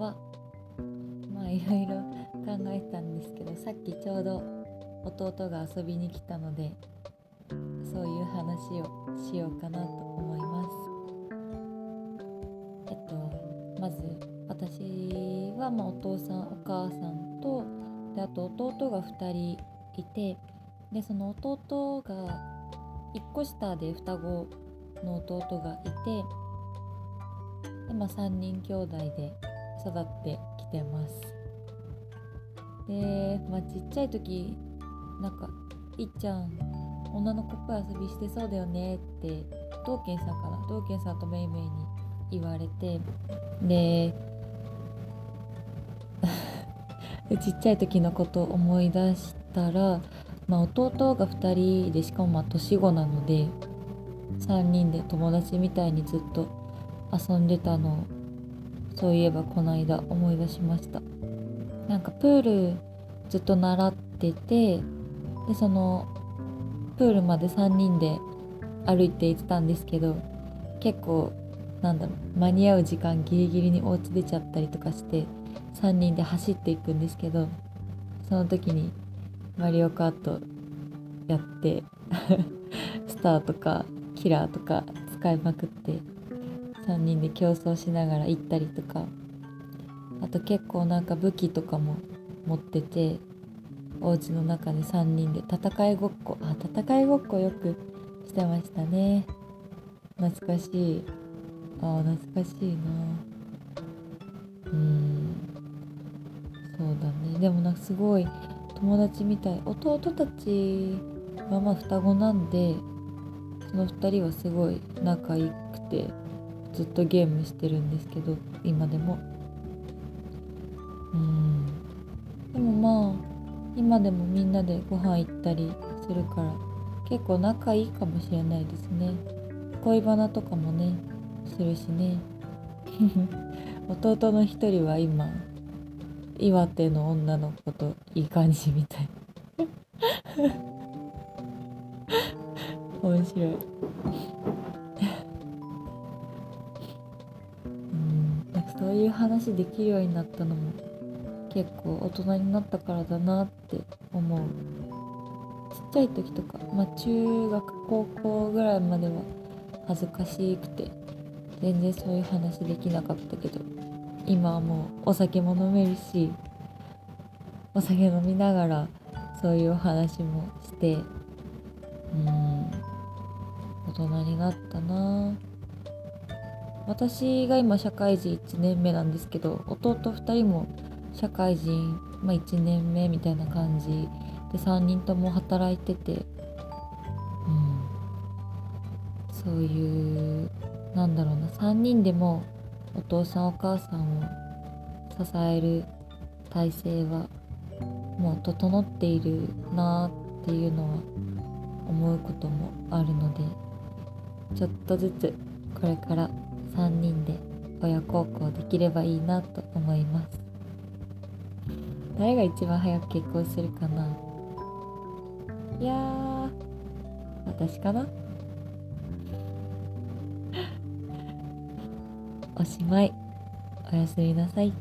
はまあいろいろ考えたんですけどさっきちょうど弟が遊びに来たのでそういう話をしようかなと思います。えっとまず私はまあお父さんお母さんとであと弟が2人いてでその弟が1個下で双子の弟がいてで、まあ、3人兄弟で育ってきてます。で、まあ、ちっちゃい時なんか「いっちゃん女の子っぽい遊びしてそうだよね」って道賢さんかな？道賢さんとめいめいに言われてで ちっちゃい時のことを思い出したら、まあ、弟が2人でしかもまあ年子なので3人で友達みたいにずっと遊んでたのをそういえばこの間思い出しました。なんかプールずっと習っててでそのプールまで3人で歩いて行ってたんですけど結構なんだろう間に合う時間ギリギリにお家出ちゃったりとかして3人で走っていくんですけどその時にマリオカートやって スターとかキラーとか使いまくって3人で競争しながら行ったりとか。あと結構なんか武器とかも持っててお家の中で3人で戦いごっこ。あ戦いごっこよくしてましたね。懐かしい。あ懐かしいな。うん。そうだね。でもなんかすごい友達みたい。弟たちはまあ双子なんでその2人はすごい仲良くて。ずっとゲームしてるんですけど今でも。うん。でもまあ今でもみんなでご飯行ったりするから結構仲いいかもしれないですね。恋バナとかもねするしね。弟の一人は今岩手の女の子といい感じみたい。面白い。そういう話できるようになったのも結構大人になったからだなって思う。ちっちゃい時とか、まあ、中学高校ぐらいまでは恥ずかしくて全然そういう話できなかったけど今はもうお酒も飲めるしお酒飲みながらそういうお話もしてうん大人になったな私が今社会人1年目なんですけど弟2人も社会人、まあ、1年目みたいな感じ。で3人とも働いてて、うん、そういうなんだろうな。3人でもお父さんお母さんを支える体制はもう整っているなっていうのは思うこともあるのでちょっとずつこれから3人で親孝行できればいいなと思います。誰が一番早く結婚するかな？いやー私かな？おしまい。おやすみなさい。